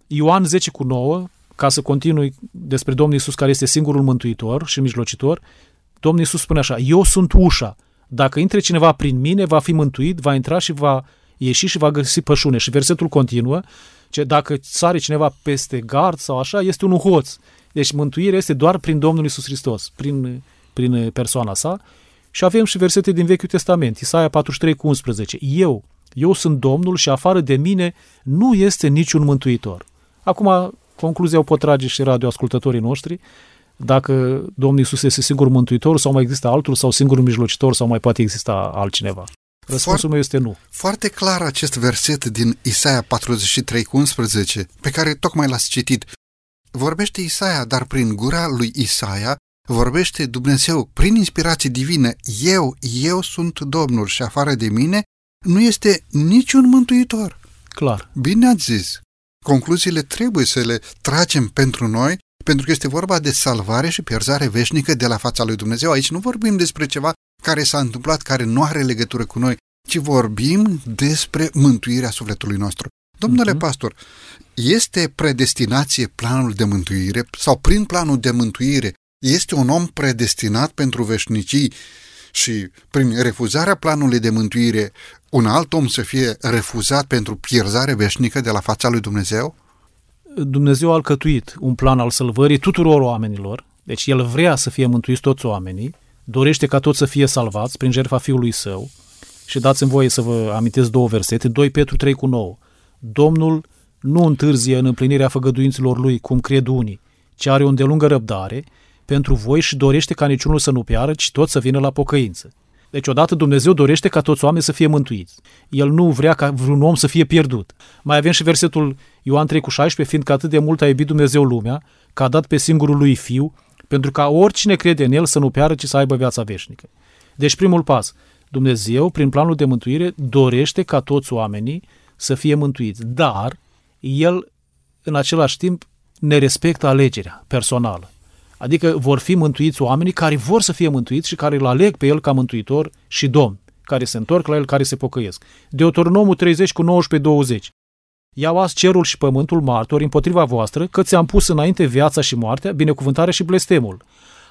Ioan 10 cu 9, ca să continui despre Domnul Isus care este singurul mântuitor și mijlocitor, Domnul Isus spune așa, eu sunt ușa, dacă intre cineva prin mine, va fi mântuit, va intra și va ieși și va găsi pășune. Și versetul continuă, ce dacă sare cineva peste gard sau așa, este un hoț. Deci mântuirea este doar prin Domnul Isus Hristos, prin, prin persoana sa și avem și versete din Vechiul Testament, Isaia 43 cu 11. Eu, eu sunt Domnul și afară de mine nu este niciun mântuitor. Acum, concluzia o pot trage și radioascultătorii noștri, dacă Domnul Iisus este singur mântuitor sau mai există altul sau singur mijlocitor sau mai poate exista altcineva. Răspunsul foarte, meu este nu. Foarte clar acest verset din Isaia 43 cu 11, pe care tocmai l-ați citit. Vorbește Isaia, dar prin gura lui Isaia vorbește Dumnezeu prin inspirație divină, eu, eu sunt Domnul și afară de mine nu este niciun mântuitor. Clar. Bine ați zis. Concluziile trebuie să le tragem pentru noi, pentru că este vorba de salvare și pierzare veșnică de la fața lui Dumnezeu. Aici nu vorbim despre ceva care s-a întâmplat, care nu are legătură cu noi, ci vorbim despre mântuirea sufletului nostru. Domnule uh-huh. pastor, este predestinație planul de mântuire sau prin planul de mântuire este un om predestinat pentru veșnicii și prin refuzarea planului de mântuire un alt om să fie refuzat pentru pierzare veșnică de la fața lui Dumnezeu? Dumnezeu a alcătuit un plan al salvării tuturor oamenilor, deci El vrea să fie mântuiți toți oamenii, dorește ca toți să fie salvați prin jertfa Fiului Său și dați-mi voie să vă amintesc două versete, 2 Petru 3 cu 9. Domnul nu întârzie în împlinirea făgăduinților Lui, cum cred unii, ci are o îndelungă răbdare, pentru voi și dorește ca niciunul să nu piară, ci tot să vină la pocăință. Deci odată Dumnezeu dorește ca toți oamenii să fie mântuiți. El nu vrea ca vreun om să fie pierdut. Mai avem și versetul Ioan 3 cu 16, fiindcă atât de mult a iubit Dumnezeu lumea, că a dat pe singurul lui Fiu, pentru ca oricine crede în El să nu piară, ci să aibă viața veșnică. Deci primul pas, Dumnezeu, prin planul de mântuire, dorește ca toți oamenii să fie mântuiți, dar El, în același timp, ne respectă alegerea personală. Adică vor fi mântuiți oamenii care vor să fie mântuiți și care îl aleg pe El ca mântuitor și Domn, care se întorc la El, care se pocăiesc. Deuteronomul 30 cu 19-20. Iau azi cerul și pământul martori împotriva voastră, că ți-am pus înainte viața și moartea, binecuvântarea și blestemul.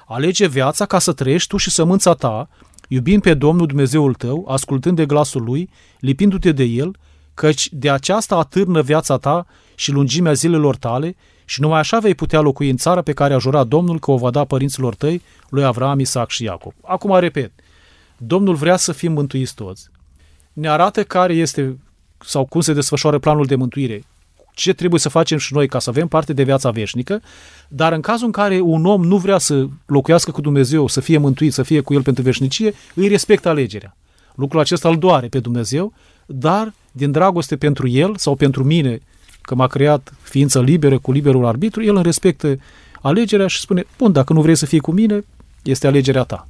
Alege viața ca să trăiești tu și sămânța ta, iubind pe Domnul Dumnezeul tău, ascultând de glasul Lui, lipindu-te de El, căci de aceasta atârnă viața ta și lungimea zilelor tale și numai așa vei putea locui în țara pe care a jurat Domnul că o va da părinților tăi, lui Avram, Isaac și Iacob. Acum repet, Domnul vrea să fim mântuiți toți. Ne arată care este sau cum se desfășoară planul de mântuire, ce trebuie să facem și noi ca să avem parte de viața veșnică, dar în cazul în care un om nu vrea să locuiască cu Dumnezeu, să fie mântuit, să fie cu El pentru veșnicie, îi respectă alegerea. Lucrul acesta îl doare pe Dumnezeu, dar din dragoste pentru El sau pentru mine, că m-a creat ființă liberă cu liberul arbitru, El îmi respectă alegerea și spune, bun, dacă nu vrei să fii cu mine, este alegerea ta.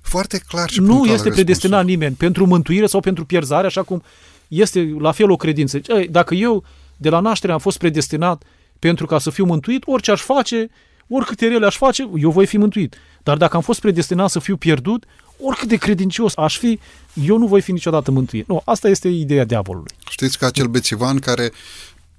Foarte clar și Nu este predestinat nimeni pentru mântuire sau pentru pierzare, așa cum este la fel o credință. Dacă eu de la naștere am fost predestinat pentru ca să fiu mântuit, orice aș face, oricâte rele aș face, eu voi fi mântuit. Dar dacă am fost predestinat să fiu pierdut, oricât de credincios aș fi, eu nu voi fi niciodată mântuit. Nu, asta este ideea diavolului. Știți că acel bețivan care,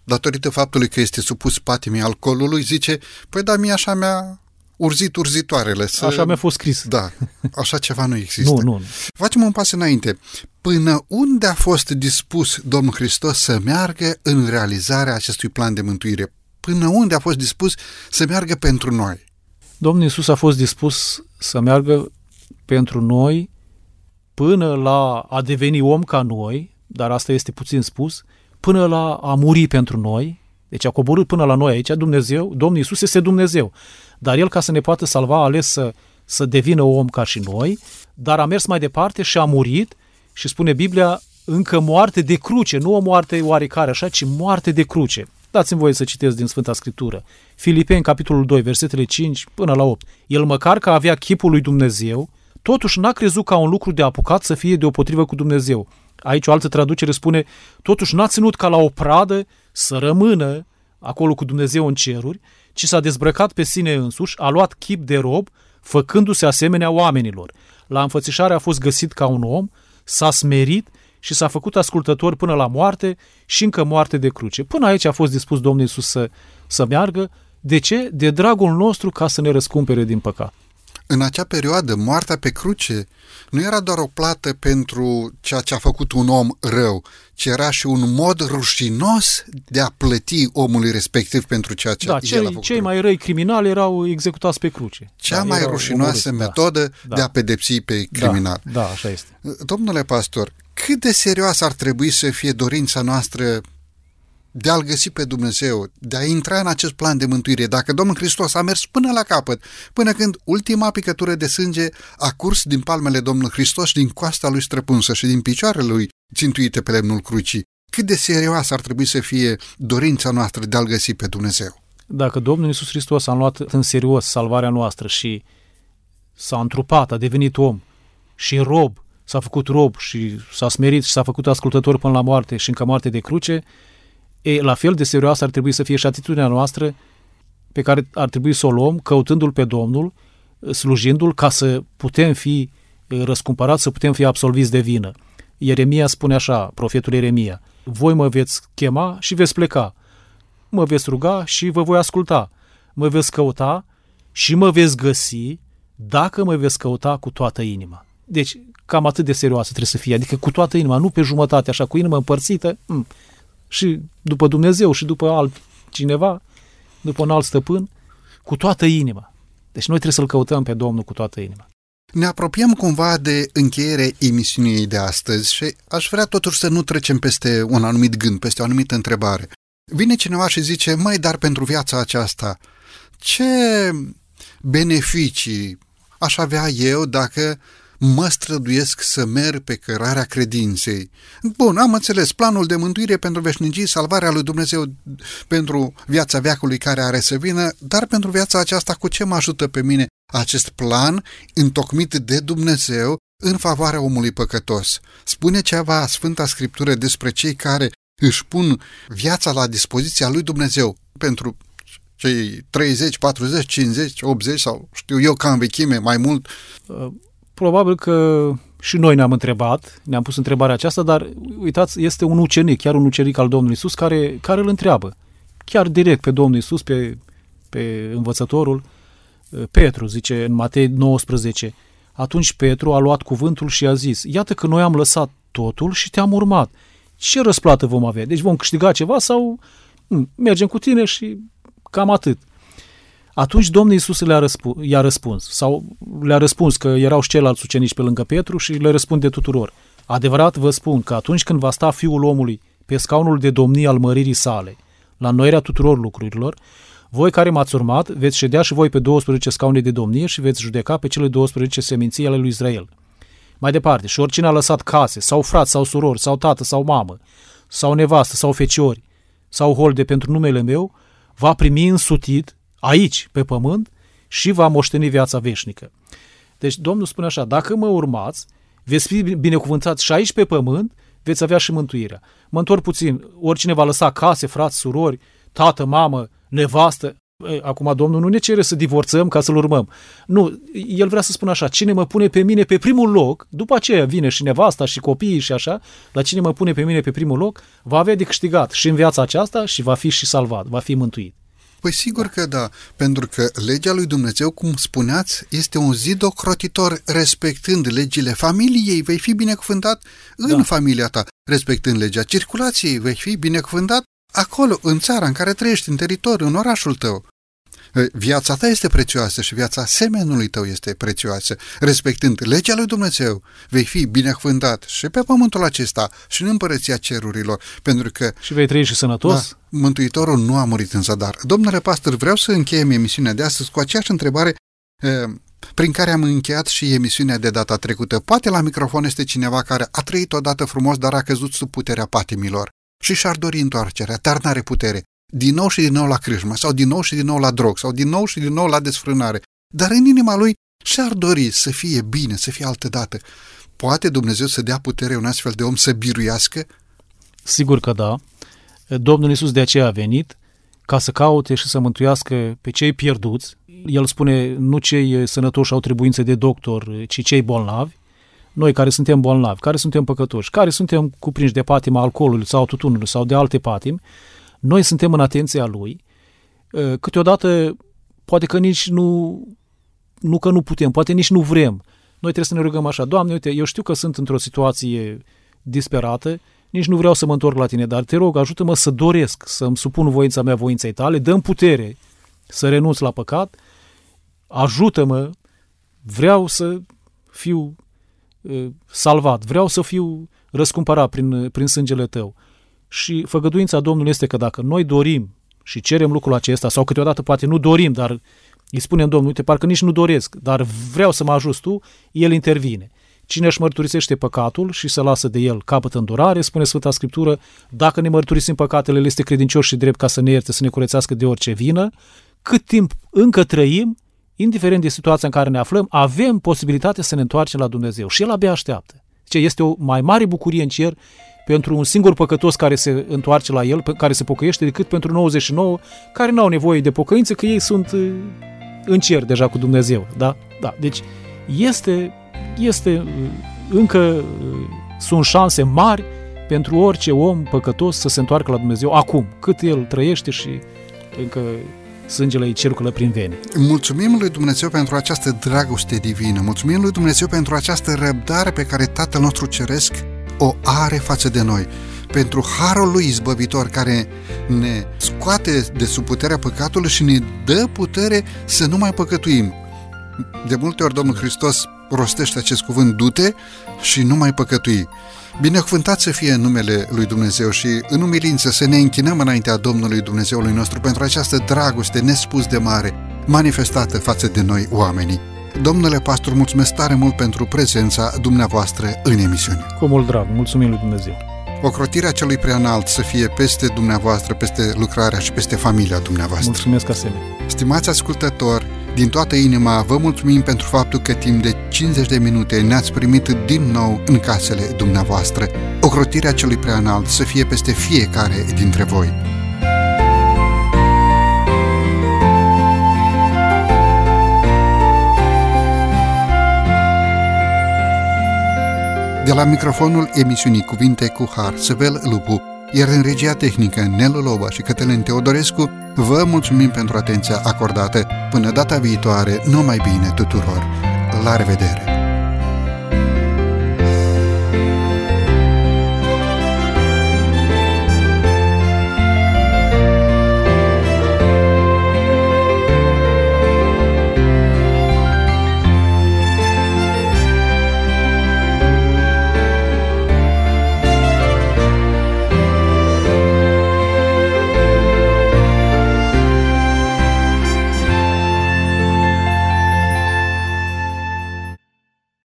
datorită faptului că este supus patimii alcoolului, zice, păi da, mie așa mi-a urzit urzitoarele. Să... Așa mi-a fost scris. Da, așa ceva nu există. nu, nu. Facem un pas înainte. Până unde a fost dispus Domnul Hristos să meargă în realizarea acestui plan de mântuire? Până unde a fost dispus să meargă pentru noi? Domnul Iisus a fost dispus să meargă pentru noi până la a deveni om ca noi, dar asta este puțin spus, până la a muri pentru noi, deci a coborât până la noi aici, Dumnezeu, Domnul Iisus este Dumnezeu. Dar El, ca să ne poată salva, a ales să, să devină om ca și noi, dar a mers mai departe și a murit și spune Biblia, încă moarte de cruce, nu o moarte oarecare așa, ci moarte de cruce. Dați-mi voie să citesc din Sfânta Scriptură. Filipeni, capitolul 2, versetele 5 până la 8. El măcar că avea chipul lui Dumnezeu, totuși n-a crezut ca un lucru de apucat să fie deopotrivă cu Dumnezeu. Aici o altă traducere spune, totuși n-a ținut ca la o pradă să rămână acolo cu Dumnezeu în ceruri, ci s-a dezbrăcat pe sine însuși, a luat chip de rob, făcându-se asemenea oamenilor. La înfățișare a fost găsit ca un om, s-a smerit și s-a făcut ascultător până la moarte și încă moarte de cruce. Până aici a fost dispus Domnul Iisus să, să meargă. De ce? De dragul nostru ca să ne răscumpere din păcat. În acea perioadă, moartea pe cruce nu era doar o plată pentru ceea ce a făcut un om rău, ci era și un mod rușinos de a plăti omului respectiv pentru ceea ce da, el cei, a făcut. cei mai răi criminali erau executați pe cruce. Cea da, mai rușinoasă omorâți, metodă da, de a pedepsi pe criminal. Da, da, așa este. Domnule pastor, cât de serioasă ar trebui să fie dorința noastră de a-L găsi pe Dumnezeu, de a intra în acest plan de mântuire, dacă Domnul Hristos a mers până la capăt, până când ultima picătură de sânge a curs din palmele Domnului Hristos, din coasta lui străpunsă și din picioarele lui țintuite pe lemnul crucii, cât de serioasă ar trebui să fie dorința noastră de a-L găsi pe Dumnezeu? Dacă Domnul Iisus Hristos a luat în serios salvarea noastră și s-a întrupat, a devenit om și rob, s-a făcut rob și s-a smerit și s-a făcut ascultător până la moarte și încă moarte de cruce, E, la fel de serioasă ar trebui să fie și atitudinea noastră pe care ar trebui să o luăm căutându-L pe Domnul, slujindu-L ca să putem fi răscumpărați, să putem fi absolviți de vină. Ieremia spune așa, profetul Ieremia, voi mă veți chema și veți pleca, mă veți ruga și vă voi asculta, mă veți căuta și mă veți găsi dacă mă veți căuta cu toată inima. Deci, cam atât de serioasă trebuie să fie, adică cu toată inima, nu pe jumătate, așa, cu inima împărțită, mm, și după Dumnezeu și după alt cineva, după un alt stăpân, cu toată inima. Deci noi trebuie să-L căutăm pe Domnul cu toată inima. Ne apropiem cumva de încheiere emisiunii de astăzi și aș vrea totuși să nu trecem peste un anumit gând, peste o anumită întrebare. Vine cineva și zice, mai dar pentru viața aceasta, ce beneficii aș avea eu dacă mă străduiesc să merg pe cărarea credinței. Bun, am înțeles, planul de mântuire pentru veșnicii, salvarea lui Dumnezeu pentru viața veacului care are să vină, dar pentru viața aceasta cu ce mă ajută pe mine acest plan întocmit de Dumnezeu în favoarea omului păcătos. Spune ceva Sfânta Scriptură despre cei care își pun viața la dispoziția lui Dumnezeu pentru cei 30, 40, 50, 80 sau știu eu ca în vechime mai mult. Uh, probabil că și noi ne-am întrebat, ne-am pus întrebarea aceasta, dar uitați, este un ucenic, chiar un ucenic al Domnului Isus care, care îl întreabă, chiar direct pe Domnul Isus, pe, pe învățătorul, uh, Petru, zice în Matei 19, atunci Petru a luat cuvântul și a zis, iată că noi am lăsat totul și te-am urmat. Ce răsplată vom avea? Deci vom câștiga ceva sau hm, mergem cu tine și cam atât. Atunci Domnul Iisus le-a răspuns, i-a răspuns, sau le-a răspuns că erau și ceilalți ucenici pe lângă Petru și le răspunde tuturor. Adevărat vă spun că atunci când va sta Fiul omului pe scaunul de domnie al măririi sale, la noirea tuturor lucrurilor, voi care m-ați urmat, veți ședea și voi pe 12 scaune de domnie și veți judeca pe cele 12 seminții ale lui Israel. Mai departe, și oricine a lăsat case, sau frați, sau surori, sau tată, sau mamă, sau nevastă, sau feciori, sau holde pentru numele meu, va primi însutit aici, pe pământ, și va moșteni viața veșnică. Deci Domnul spune așa, dacă mă urmați, veți fi binecuvântați și aici pe pământ, veți avea și mântuirea. Mă întorc puțin, oricine va lăsa case, frați, surori, tată, mamă, nevastă, Acum Domnul nu ne cere să divorțăm ca să-L urmăm. Nu, El vrea să spună așa, cine mă pune pe mine pe primul loc, după aceea vine și nevasta și copiii și așa, la cine mă pune pe mine pe primul loc, va avea de câștigat și în viața aceasta și va fi și salvat, va fi mântuit. Păi sigur că da, pentru că legea lui Dumnezeu, cum spuneați, este un zid ocrotitor respectând legile familiei, vei fi binecuvântat în da. familia ta, respectând legea circulației, vei fi binecuvântat acolo, în țara în care trăiești, în teritoriu, în orașul tău. Viața ta este prețioasă și viața semenului tău este prețioasă. Respectând legea lui Dumnezeu, vei fi binecuvântat și pe pământul acesta și în împărăția cerurilor, pentru că... Și vei trăi și sănătos? Da, Mântuitorul nu a murit în zadar. Domnule pastor, vreau să încheiem emisiunea de astăzi cu aceeași întrebare prin care am încheiat și emisiunea de data trecută. Poate la microfon este cineva care a trăit odată frumos, dar a căzut sub puterea patimilor și și-ar dori întoarcerea, dar n-are putere. Din nou și din nou la crâșmă, sau din nou și din nou la drog, sau din nou și din nou la desfrânare. Dar în inima lui și-ar dori să fie bine, să fie altă dată. Poate Dumnezeu să dea putere un astfel de om să biruiască? Sigur că da. Domnul Iisus de aceea a venit ca să caute și să mântuiască pe cei pierduți. El spune, nu cei sănătoși au trebuință de doctor, ci cei bolnavi noi care suntem bolnavi, care suntem păcătoși, care suntem cuprinși de patima alcoolului sau tutunului sau de alte patimi, noi suntem în atenția lui. Ă, câteodată, poate că nici nu, nu că nu putem, poate nici nu vrem. Noi trebuie să ne rugăm așa, Doamne, uite, eu știu că sunt într-o situație disperată, nici nu vreau să mă întorc la tine, dar te rog, ajută-mă să doresc, să-mi supun voința mea voinței tale, dăm putere să renunț la păcat, ajută-mă, vreau să fiu salvat, vreau să fiu răscumpărat prin, prin sângele tău. Și făgăduința Domnului este că dacă noi dorim și cerem lucrul acesta, sau câteodată poate nu dorim, dar îi spunem Domnului, uite, parcă nici nu doresc, dar vreau să mă ajut tu, El intervine. Cine își mărturisește păcatul și se lasă de el capăt îndurare, spune Sfânta Scriptură, dacă ne mărturisim păcatele, El este credincios și drept ca să ne ierte, să ne curățească de orice vină. Cât timp încă trăim, indiferent de situația în care ne aflăm, avem posibilitatea să ne întoarcem la Dumnezeu și El abia așteaptă. Ce este o mai mare bucurie în cer pentru un singur păcătos care se întoarce la El, care se pocăiește, decât pentru 99 care nu au nevoie de pocăință, că ei sunt uh, în cer deja cu Dumnezeu. Da? Da. Deci este, este uh, încă uh, sunt șanse mari pentru orice om păcătos să se întoarcă la Dumnezeu acum, cât el trăiește și încă sângele îi circulă prin vene. Mulțumim lui Dumnezeu pentru această dragoste divină, mulțumim lui Dumnezeu pentru această răbdare pe care Tatăl nostru Ceresc o are față de noi, pentru harul lui izbăvitor care ne scoate de sub puterea păcatului și ne dă putere să nu mai păcătuim. De multe ori Domnul Hristos rostește acest cuvânt, du-te și nu mai păcătui. Binecuvântat să fie în numele lui Dumnezeu și în umilință să ne închinăm înaintea Domnului Dumnezeului nostru pentru această dragoste nespus de mare, manifestată față de noi oamenii. Domnule pastor, mulțumesc tare mult pentru prezența dumneavoastră în emisiune. Cu mult drag, mulțumim lui Dumnezeu. Ocrotirea celui preanalt să fie peste dumneavoastră, peste lucrarea și peste familia dumneavoastră. Mulțumesc asemenea. Stimați ascultători, Din toată inima vă mulțumim pentru faptul că timp de 50 de minute ne-ați primit din nou în casele dumneavoastră. Ocrotirea celui preanalt să fie peste fiecare dintre voi. De la microfonul emisiunii Cuvinte cu Har, Săvel Lupu, iar în regia tehnică Nelu Loba și Cătălin Teodorescu, vă mulțumim pentru atenția acordată. Până data viitoare, numai bine tuturor! La revedere!